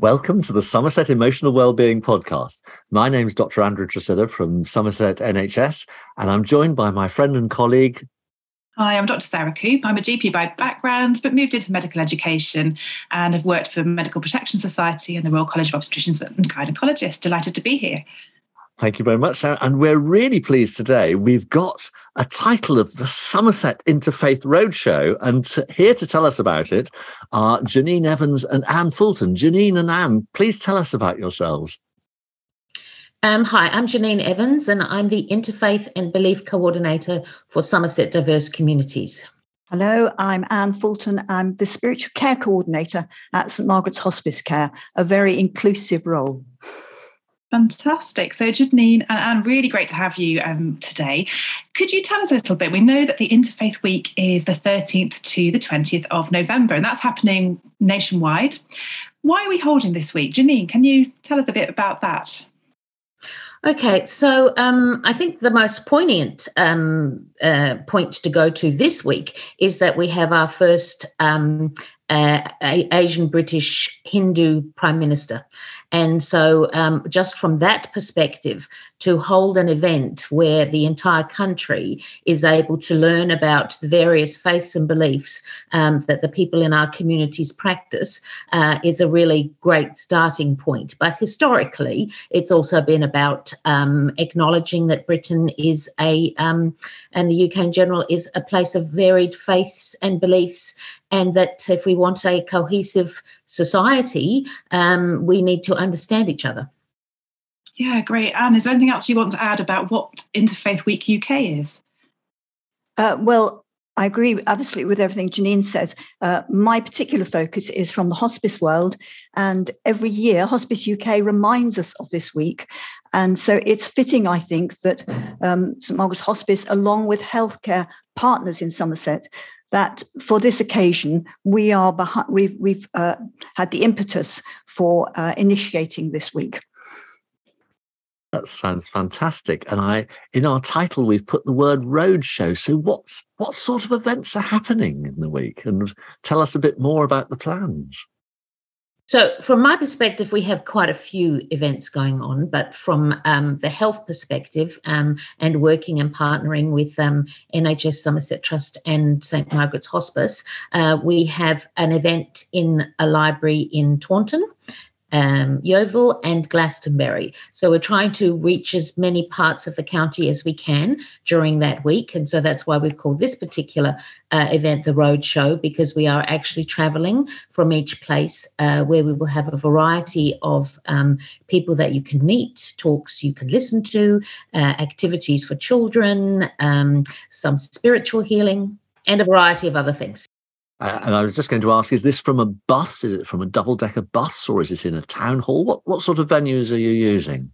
Welcome to the Somerset Emotional Wellbeing Podcast. My name is Dr. Andrew Tresidder from Somerset NHS, and I'm joined by my friend and colleague. Hi, I'm Dr. Sarah Coope. I'm a GP by background, but moved into medical education and have worked for Medical Protection Society and the Royal College of Obstetricians and Gynecologists. Delighted to be here. Thank you very much, Sarah. And we're really pleased today. We've got a title of the Somerset Interfaith Roadshow. And to, here to tell us about it are Janine Evans and Ann Fulton. Janine and Ann, please tell us about yourselves. Um, hi, I'm Janine Evans, and I'm the Interfaith and Belief Coordinator for Somerset Diverse Communities. Hello, I'm Ann Fulton. I'm the Spiritual Care Coordinator at St Margaret's Hospice Care, a very inclusive role. Fantastic. So, Janine and Ann, really great to have you um, today. Could you tell us a little bit? We know that the Interfaith Week is the 13th to the 20th of November, and that's happening nationwide. Why are we holding this week? Janine, can you tell us a bit about that? Okay, so um, I think the most poignant um, uh, point to go to this week is that we have our first um, uh, Asian British Hindu Prime Minister. And so, um, just from that perspective, to hold an event where the entire country is able to learn about the various faiths and beliefs um, that the people in our communities practice uh, is a really great starting point. But historically, it's also been about um, acknowledging that Britain is a, um, and the UK in general, is a place of varied faiths and beliefs and that if we want a cohesive society, um, we need to understand each other. Yeah, great. Ann, is there anything else you want to add about what Interfaith Week UK is? Uh, well, I agree absolutely with everything Janine says. Uh, my particular focus is from the hospice world, and every year Hospice UK reminds us of this week. And so it's fitting, I think, that um, St Margaret's Hospice, along with healthcare partners in Somerset, that for this occasion we are behind, we've, we've uh, had the impetus for uh, initiating this week. That sounds fantastic. And I, in our title, we've put the word roadshow. So, what's what sort of events are happening in the week? And tell us a bit more about the plans. So, from my perspective, we have quite a few events going on, but from um, the health perspective um, and working and partnering with um, NHS Somerset Trust and St Margaret's Hospice, uh, we have an event in a library in Taunton um, Yeovil and Glastonbury. So we're trying to reach as many parts of the county as we can during that week. And so that's why we've called this particular uh, event the Road Show, because we are actually traveling from each place uh, where we will have a variety of um, people that you can meet, talks you can listen to, uh, activities for children, um, some spiritual healing, and a variety of other things. Uh, and I was just going to ask: Is this from a bus? Is it from a double-decker bus, or is it in a town hall? What what sort of venues are you using?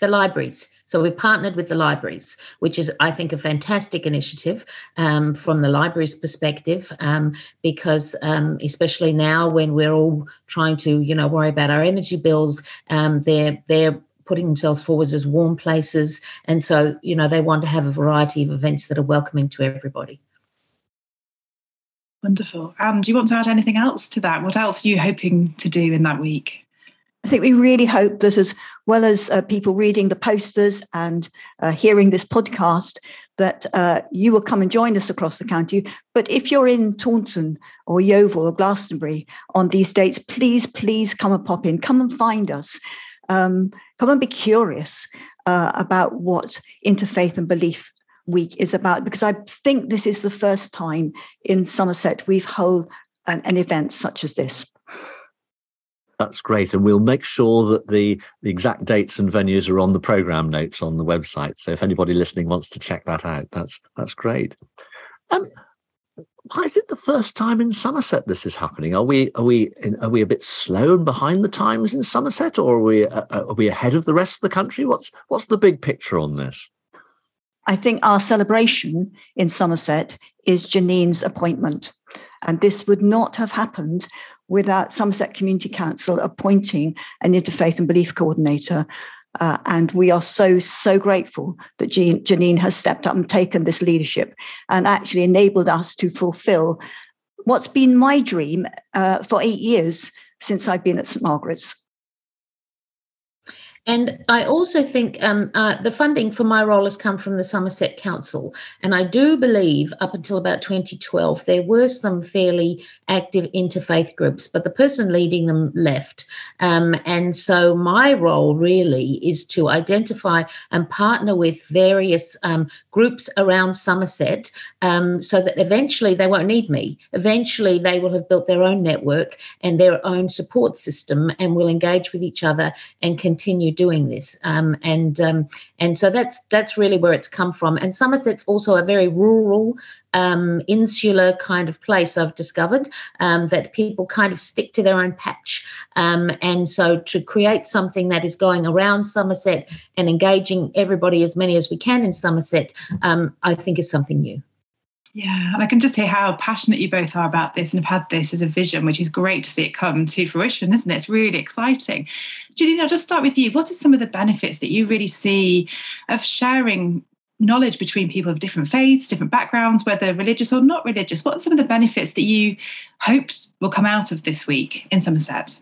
The libraries. So we've partnered with the libraries, which is, I think, a fantastic initiative um, from the libraries' perspective, um, because um, especially now when we're all trying to, you know, worry about our energy bills, um, they're they're putting themselves forward as warm places, and so you know they want to have a variety of events that are welcoming to everybody. Wonderful. And do you want to add anything else to that? What else are you hoping to do in that week? I think we really hope that, as well as uh, people reading the posters and uh, hearing this podcast, that uh, you will come and join us across the county. But if you're in Taunton or Yeovil or Glastonbury on these dates, please, please come and pop in. Come and find us. Um, come and be curious uh, about what interfaith and belief week is about because I think this is the first time in Somerset we've held an, an event such as this. That's great. And we'll make sure that the, the exact dates and venues are on the program notes on the website. So if anybody listening wants to check that out, that's that's great. Um, why is it the first time in Somerset this is happening? Are we are we are we a bit slow and behind the times in Somerset, or are we uh, are we ahead of the rest of the country? What's what's the big picture on this? I think our celebration in Somerset is Janine's appointment. And this would not have happened without Somerset Community Council appointing an interfaith and belief coordinator. Uh, and we are so, so grateful that Jean, Janine has stepped up and taken this leadership and actually enabled us to fulfill what's been my dream uh, for eight years since I've been at St Margaret's. And I also think um, uh, the funding for my role has come from the Somerset Council. And I do believe up until about 2012, there were some fairly active interfaith groups, but the person leading them left. Um, and so my role really is to identify and partner with various um, groups around Somerset um, so that eventually they won't need me. Eventually, they will have built their own network and their own support system and will engage with each other and continue doing this. Um, and um, and so that's that's really where it's come from. And Somerset's also a very rural, um, insular kind of place. I've discovered um, that people kind of stick to their own patch. Um, and so to create something that is going around Somerset and engaging everybody as many as we can in Somerset, um, I think is something new. Yeah, and I can just hear how passionate you both are about this and have had this as a vision, which is great to see it come to fruition, isn't it? It's really exciting. Julie, I'll just start with you. What are some of the benefits that you really see of sharing knowledge between people of different faiths, different backgrounds, whether religious or not religious? What are some of the benefits that you hoped will come out of this week in Somerset?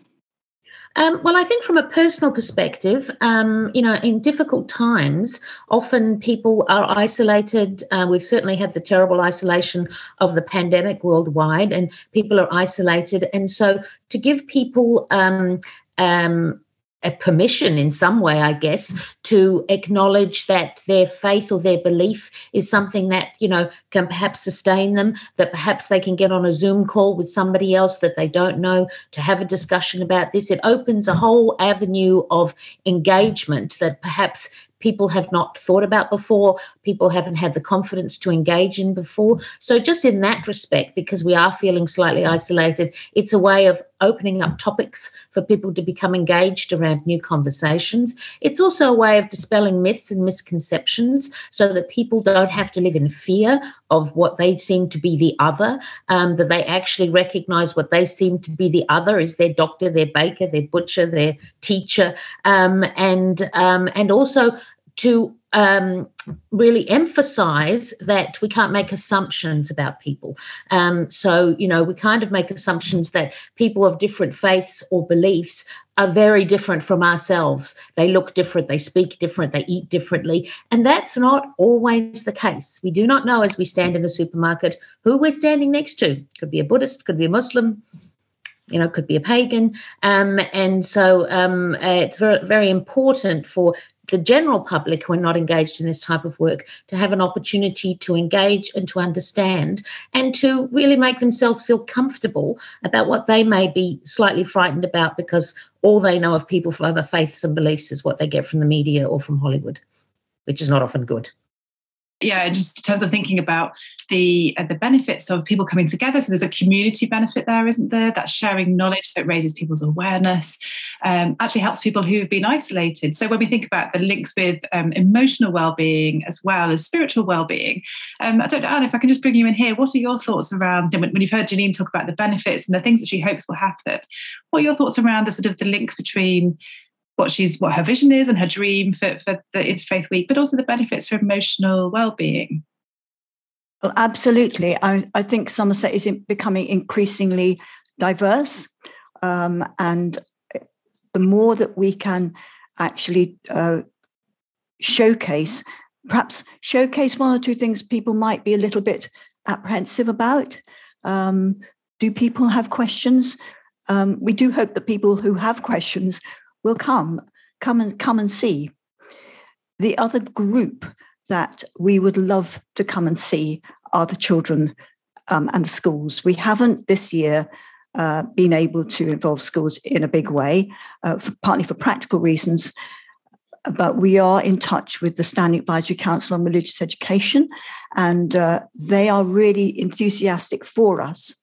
Um, well, I think from a personal perspective, um, you know, in difficult times, often people are isolated. Uh, we've certainly had the terrible isolation of the pandemic worldwide, and people are isolated. And so to give people um, um a permission in some way, I guess, to acknowledge that their faith or their belief is something that, you know, can perhaps sustain them, that perhaps they can get on a Zoom call with somebody else that they don't know to have a discussion about this. It opens a whole avenue of engagement that perhaps people have not thought about before, people haven't had the confidence to engage in before. So, just in that respect, because we are feeling slightly isolated, it's a way of opening up topics for people to become engaged around new conversations. It's also a way of dispelling myths and misconceptions so that people don't have to live in fear of what they seem to be the other, um, that they actually recognize what they seem to be the other is their doctor, their baker, their butcher, their teacher, um, and um, and also to um, really emphasize that we can't make assumptions about people. Um, so, you know, we kind of make assumptions that people of different faiths or beliefs are very different from ourselves. They look different, they speak different, they eat differently. And that's not always the case. We do not know as we stand in the supermarket who we're standing next to. Could be a Buddhist, could be a Muslim, you know, could be a pagan. Um, and so um, uh, it's very, very important for the general public who are not engaged in this type of work to have an opportunity to engage and to understand and to really make themselves feel comfortable about what they may be slightly frightened about because all they know of people from other faiths and beliefs is what they get from the media or from Hollywood, which is not often good yeah, just in terms of thinking about the uh, the benefits of people coming together. So there's a community benefit there, isn't there? That sharing knowledge, so it raises people's awareness, um, actually helps people who have been isolated. So when we think about the links with um, emotional well-being as well as spiritual well-being, um, I don't know, Ann, if I can just bring you in here. What are your thoughts around when, when you've heard Janine talk about the benefits and the things that she hopes will happen? What are your thoughts around the sort of the links between what she's what her vision is and her dream for, for the interfaith week but also the benefits for emotional well-being. Well absolutely. I, I think somerset is becoming increasingly diverse um, and the more that we can actually uh, showcase perhaps showcase one or two things people might be a little bit apprehensive about. Um, do people have questions? Um, we do hope that people who have questions will come, come and come and see. The other group that we would love to come and see are the children um, and the schools. We haven't this year uh, been able to involve schools in a big way, uh, for, partly for practical reasons. But we are in touch with the Standing Advisory Council on Religious Education, and uh, they are really enthusiastic for us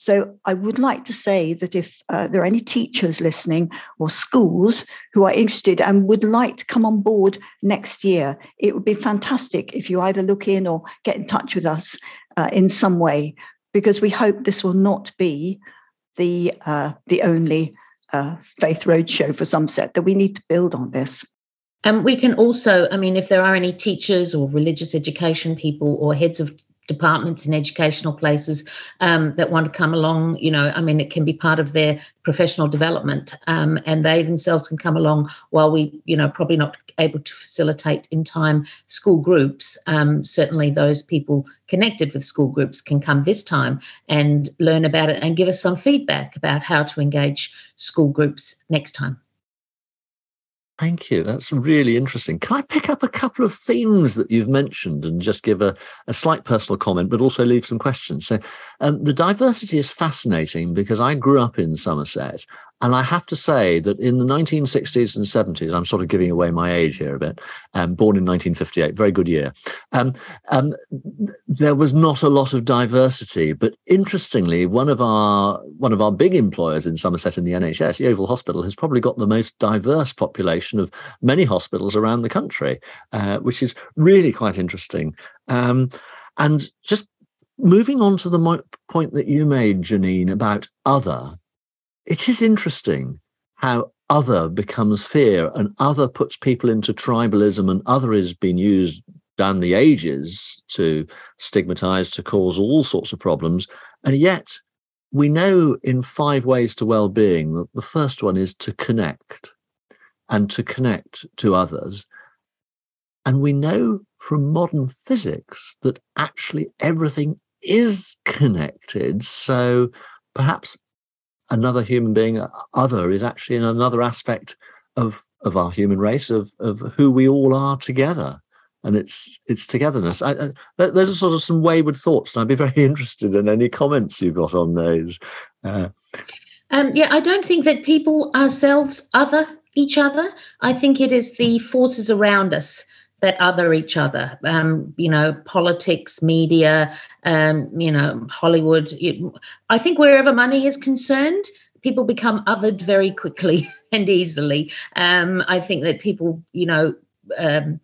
so I would like to say that if uh, there are any teachers listening or schools who are interested and would like to come on board next year, it would be fantastic if you either look in or get in touch with us uh, in some way, because we hope this will not be the uh, the only uh, Faith Roadshow for Somerset. That we need to build on this. And we can also, I mean, if there are any teachers or religious education people or heads of departments and educational places um, that want to come along. You know, I mean, it can be part of their professional development, um, and they themselves can come along while we, you know, probably not able to facilitate in time school groups. Um, certainly, those people connected with school groups can come this time and learn about it and give us some feedback about how to engage school groups next time. Thank you. That's really interesting. Can I pick up a couple of themes that you've mentioned and just give a, a slight personal comment, but also leave some questions? So, um, the diversity is fascinating because I grew up in Somerset and I have to say that in the 1960s and 70s, I'm sort of giving away my age here a bit, um, born in 1958, very good year, um, um, there was not a lot of diversity. But interestingly, one of our one of our big employers in Somerset in the NHS, Yeovil Hospital, has probably got the most diverse population of many hospitals around the country, uh, which is really quite interesting. Um, and just moving on to the mo- point that you made, Janine, about other it is interesting how other becomes fear and other puts people into tribalism and other has been used down the ages to stigmatize to cause all sorts of problems. And yet we know in five ways to well-being that the first one is to connect and to connect to others. And we know from modern physics that actually everything is connected. So perhaps another human being other is actually in another aspect of of our human race of of who we all are together. And it's it's togetherness. I, I, those are sort of some wayward thoughts and i'd be very interested in any comments you've got on those. Uh, um, yeah i don't think that people ourselves other each other. I think it is the forces around us that other each other. Um, you know, politics, media, um, you know, Hollywood. I think wherever money is concerned, people become othered very quickly and easily. Um, I think that people, you know, um,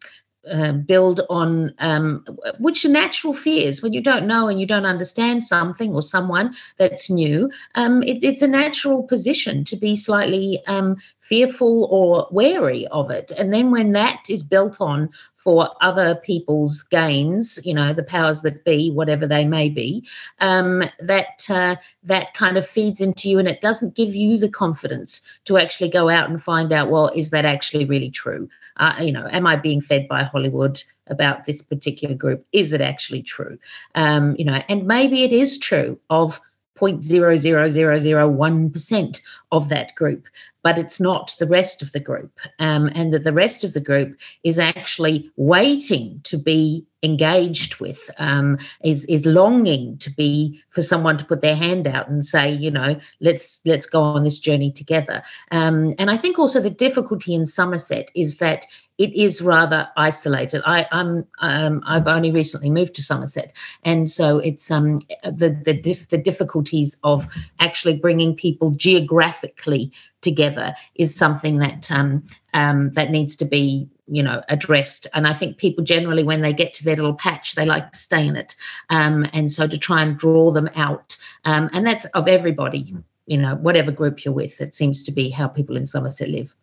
uh, build on um, which are natural fears when you don't know and you don't understand something or someone that's new. Um, it, it's a natural position to be slightly um, fearful or wary of it. And then when that is built on for other people's gains, you know, the powers that be, whatever they may be, um, that uh, that kind of feeds into you, and it doesn't give you the confidence to actually go out and find out, well, is that actually really true? Uh, you know, am I being fed by Hollywood? about this particular group is it actually true um, you know and maybe it is true of 0.00001% of that group but it's not the rest of the group. Um, and that the rest of the group is actually waiting to be engaged with, um, is is longing to be for someone to put their hand out and say, you know, let's let's go on this journey together. Um, and I think also the difficulty in Somerset is that it is rather isolated. I, am um, I've only recently moved to Somerset, and so it's um, the the dif- the difficulties of actually bringing people geographically together is something that um, um, that needs to be you know addressed. And i think people generally when they get to their little patch they like to stay in it. Um, and so to try and draw them out um, and that's of everybody you know whatever group you're with it seems to be how people in somerset live.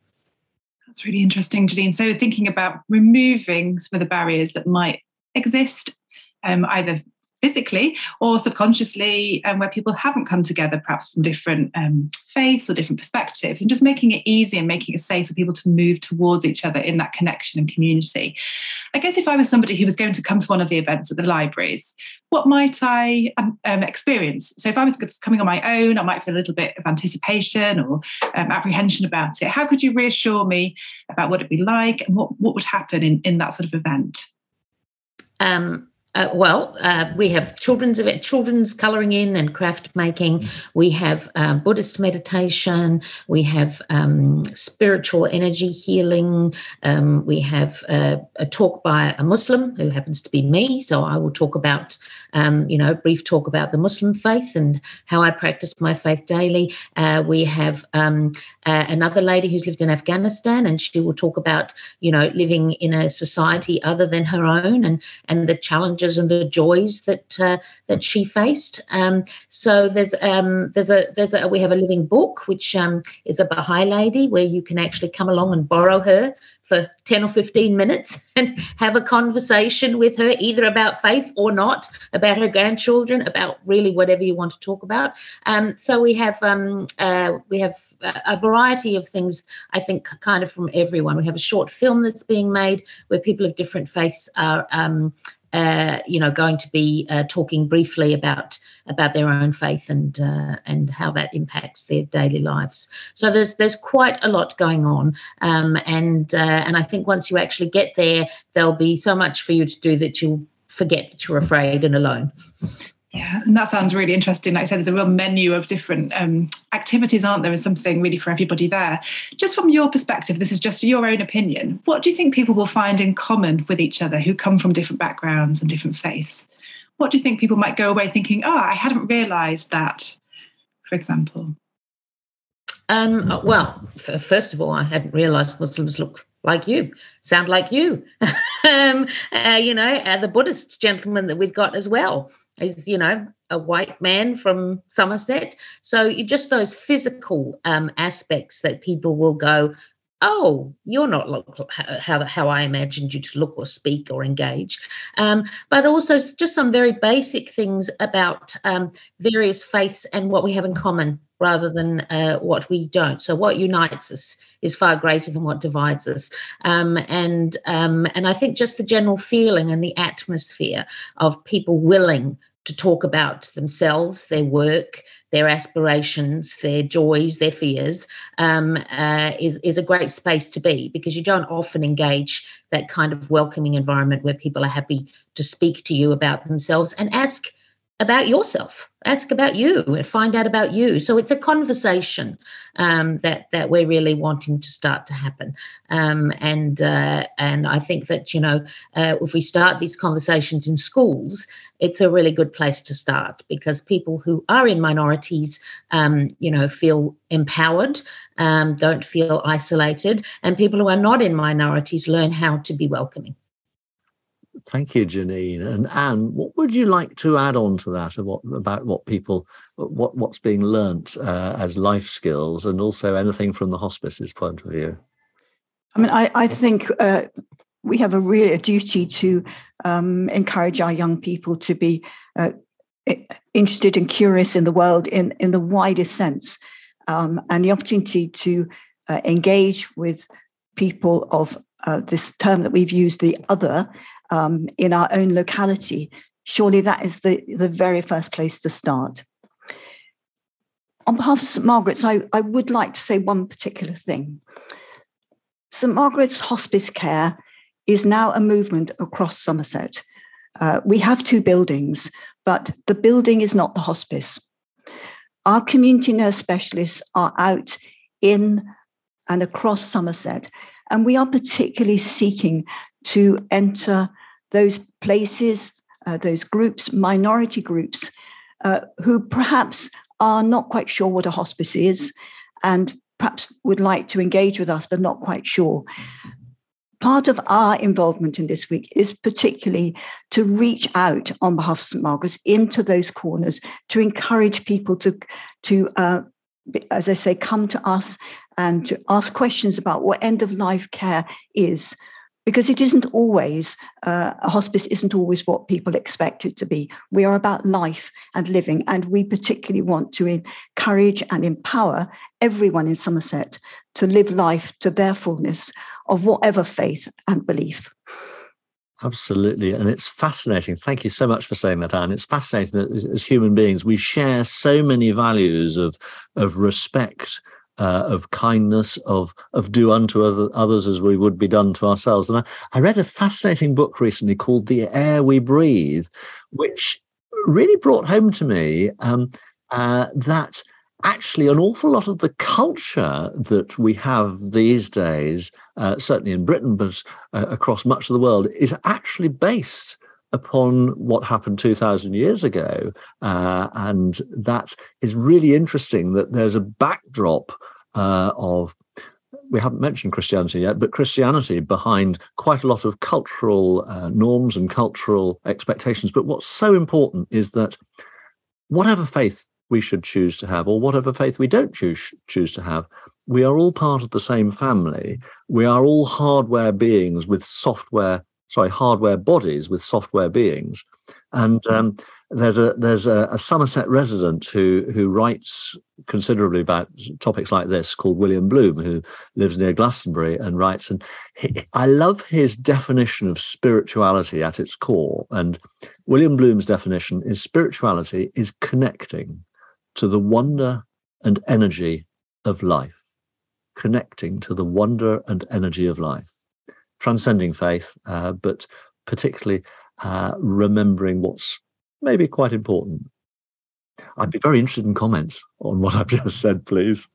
That's really interesting Janine. so thinking about removing some of the barriers that might exist um, either physically or subconsciously, and um, where people haven't come together, perhaps from different um, faiths or different perspectives, and just making it easy and making it safe for people to move towards each other in that connection and community. I guess if I was somebody who was going to come to one of the events at the libraries, what might I um, um experience? So if I was coming on my own, I might feel a little bit of anticipation or um, apprehension about it. How could you reassure me about what it'd be like and what, what would happen in, in that sort of event? Um, uh, well, uh, we have children's event, children's colouring in and craft making. Mm. We have uh, Buddhist meditation. We have um, spiritual energy healing. Um, we have uh, a talk by a Muslim who happens to be me. So I will talk about, um, you know, brief talk about the Muslim faith and how I practice my faith daily. Uh, we have um, another lady who's lived in Afghanistan, and she will talk about, you know, living in a society other than her own and and the challenges challenges and the joys that uh, that she faced. Um, so there's um, there's a there's a we have a living book which um, is a Baha'i lady where you can actually come along and borrow her for 10 or 15 minutes and have a conversation with her, either about faith or not, about her grandchildren, about really whatever you want to talk about. Um, so we have um, uh, we have a variety of things, I think, kind of from everyone. We have a short film that's being made where people of different faiths are um, uh, you know, going to be uh, talking briefly about about their own faith and uh, and how that impacts their daily lives. So there's there's quite a lot going on, um, and uh, and I think once you actually get there, there'll be so much for you to do that you'll forget that you're afraid and alone. Yeah, and that sounds really interesting. Like I said, there's a real menu of different um, activities, aren't there, and something really for everybody there. Just from your perspective, this is just your own opinion. What do you think people will find in common with each other who come from different backgrounds and different faiths? What do you think people might go away thinking, oh, I hadn't realised that, for example? Um, well, first of all, I hadn't realised Muslims look like you, sound like you. um, uh, you know, uh, the Buddhist gentleman that we've got as well is you know a white man from Somerset. So just those physical um, aspects that people will go, oh, you're not look how how I imagined you to look or speak or engage, um, but also just some very basic things about um, various faiths and what we have in common rather than uh, what we don't. So what unites us is far greater than what divides us. Um, and um, and I think just the general feeling and the atmosphere of people willing to talk about themselves, their work, their aspirations, their joys, their fears, um, uh, is, is a great space to be because you don't often engage that kind of welcoming environment where people are happy to speak to you about themselves and ask about yourself. Ask about you and find out about you. So it's a conversation um, that that we're really wanting to start to happen. Um, and uh, and I think that you know uh, if we start these conversations in schools it's a really good place to start because people who are in minorities um, you know feel empowered um, don't feel isolated. And people who are not in minorities learn how to be welcoming Thank you, Janine. And Ann, what would you like to add on to that about what people, what what's being learnt uh, as life skills, and also anything from the hospice's point of view? I mean, I, I think uh, we have a real duty to um, encourage our young people to be uh, interested and curious in the world in, in the widest sense, um, and the opportunity to uh, engage with people of uh, this term that we've used, the other, um, in our own locality, surely that is the, the very first place to start. On behalf of St Margaret's, I, I would like to say one particular thing. St Margaret's Hospice Care is now a movement across Somerset. Uh, we have two buildings, but the building is not the hospice. Our community nurse specialists are out in and across Somerset, and we are particularly seeking to enter those places, uh, those groups, minority groups, uh, who perhaps are not quite sure what a hospice is and perhaps would like to engage with us, but not quite sure. Part of our involvement in this week is particularly to reach out on behalf of St. Margaret's into those corners to encourage people to, to uh, as I say, come to us and to ask questions about what end of life care is, because it isn't always uh, a hospice isn't always what people expect it to be we are about life and living and we particularly want to encourage and empower everyone in somerset to live life to their fullness of whatever faith and belief Absolutely. And it's fascinating. Thank you so much for saying that, Ann. It's fascinating that as, human beings, we share so many values of, of respect uh, of kindness, of of do unto other, others as we would be done to ourselves. And I, I read a fascinating book recently called The Air We Breathe, which really brought home to me um, uh, that actually an awful lot of the culture that we have these days, uh, certainly in Britain, but uh, across much of the world, is actually based upon what happened 2000 years ago. Uh, and that is really interesting that there's a backdrop uh, of we haven't mentioned Christianity yet, but Christianity behind quite a lot of cultural uh, norms and cultural expectations. But what's so important is that whatever faith we should choose to have, or whatever faith we don't choose choose to have, we are all part of the same family. We are all hardware beings with software, sorry, hardware bodies with software beings. And um, there's a there's a, a, Somerset resident who who writes considerably about topics like this called William Bloom, who lives near Glastonbury and writes. And he, I love his definition of spirituality at its core. And William Bloom's definition is spirituality is connecting to the wonder and energy of life, connecting to the wonder and energy of life, transcending faith, uh, but particularly uh, remembering what's maybe quite important. I'd be very interested in comments on what I've just said, please.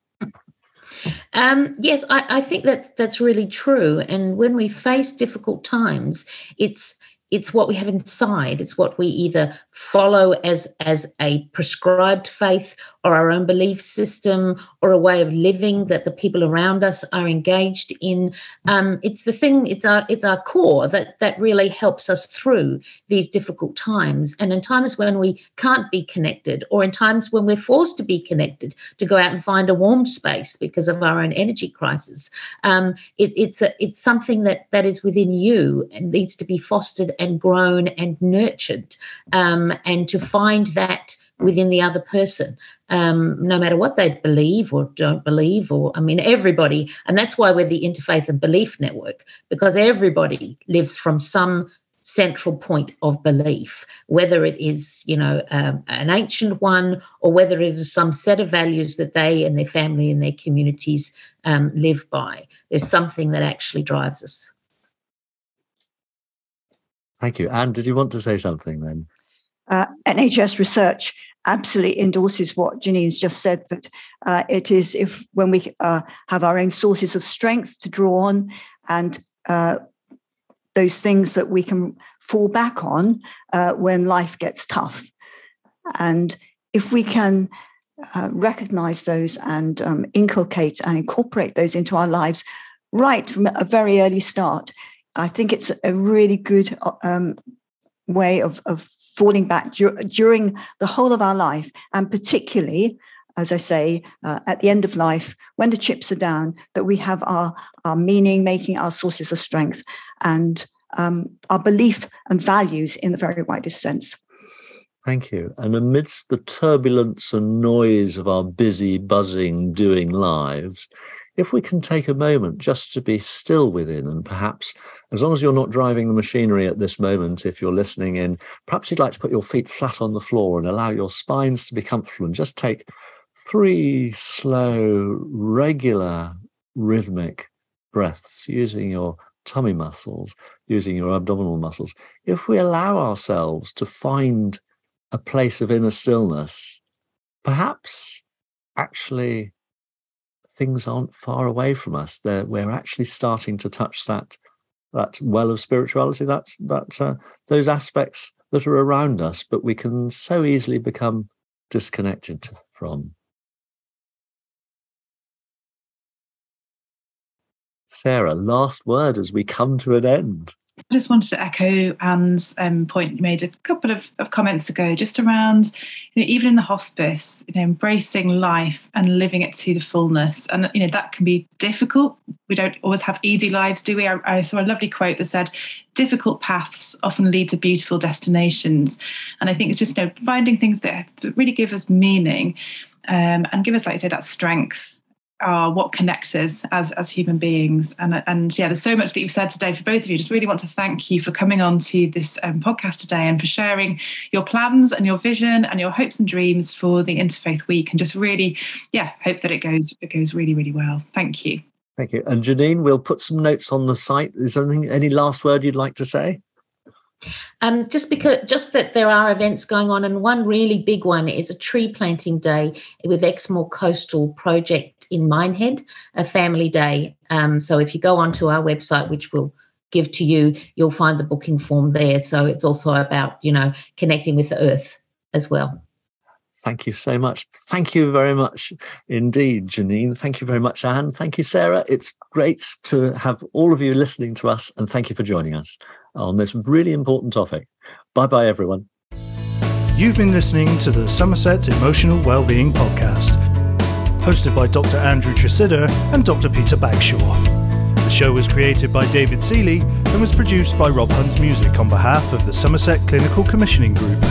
Um, yes, I, I, think that's that's really true. And when we face difficult times, it's it's what we have inside. It's what we either follow as as a prescribed faith or our own belief system or a way of living that the people around us are engaged in. Um, it's the thing it's our it's our core that that really helps us through these difficult times. And in times when we can't be connected or in times when we're forced to be connected to go out and find a warm space because of our own energy crisis um, it, it's a it's something that that is within you and needs to be fostered and grown and nurtured, um, and to find that within the other person, um, no matter what they believe or don't believe, or I mean, everybody, and that's why we're the interfaith and belief network, because everybody lives from some central point of belief, whether it is, you know, um, an ancient one or whether it is some set of values that they and their family and their communities um, live by. There's something that actually drives us. Thank you. Ann, did you want to say something then? Uh, NHS research absolutely endorses what Janine's just said that uh, it is if when we uh, have our own sources of strength to draw on and uh, those things that we can fall back on uh, when life gets tough. And if we can uh, recognize those and um, inculcate and incorporate those into our lives right from a very early start, I think it's a really good um, way of, of falling back dur- during the whole of our life, and particularly, as I say, uh, at the end of life, when the chips are down, that we have our, our meaning, making our sources of strength, and um, our belief and values in the very widest sense. Thank you. And amidst the turbulence and noise of our busy, buzzing, doing lives, if we can take a moment just to be still within, and perhaps as long as you're not driving the machinery at this moment, if you're listening in, perhaps you'd like to put your feet flat on the floor and allow your spines to be comfortable and just take three slow, regular, rhythmic breaths using your tummy muscles, using your abdominal muscles. If we allow ourselves to find a place of inner stillness, perhaps actually things aren't far away from us. They're, we're actually starting to touch that that well of spirituality, that that uh, those aspects that are around us, but we can so easily become disconnected from. Sarah, last word as we come to an end. I just wanted to echo Ann's um, point you made a couple of, of comments ago, just around, you know, even in the hospice, you know, embracing life and living it to the fullness. And, you know, that can be difficult. We don't always have easy lives, do we? I, I saw a lovely quote that said, difficult paths often lead to beautiful destinations. And I think it's just, you know, finding things that really give us meaning um, and give us, like I say, that strength are what connects us as as human beings. And and yeah there's so much that you've said today for both of you. Just really want to thank you for coming on to this um, podcast today and for sharing your plans and your vision and your hopes and dreams for the interfaith week. And just really yeah hope that it goes it goes really really well. Thank you. Thank you. And janine we'll put some notes on the site. Is there anything any last word you'd like to say? Um, just because, just that there are events going on, and one really big one is a tree planting day with Exmoor Coastal Project in Minehead, a family day. Um, so if you go onto our website, which we'll give to you, you'll find the booking form there. So it's also about you know connecting with the earth as well. Thank you so much. Thank you very much indeed, Janine. Thank you very much, Ann. Thank you, Sarah. It's great to have all of you listening to us, and thank you for joining us on this really important topic. Bye bye, everyone. You've been listening to the Somerset Emotional Wellbeing Podcast hosted by Dr. Andrew Tresidder and Dr. Peter Bagshaw. The show was created by David Seeley and was produced by Rob Huns Music on behalf of the Somerset Clinical Commissioning Group.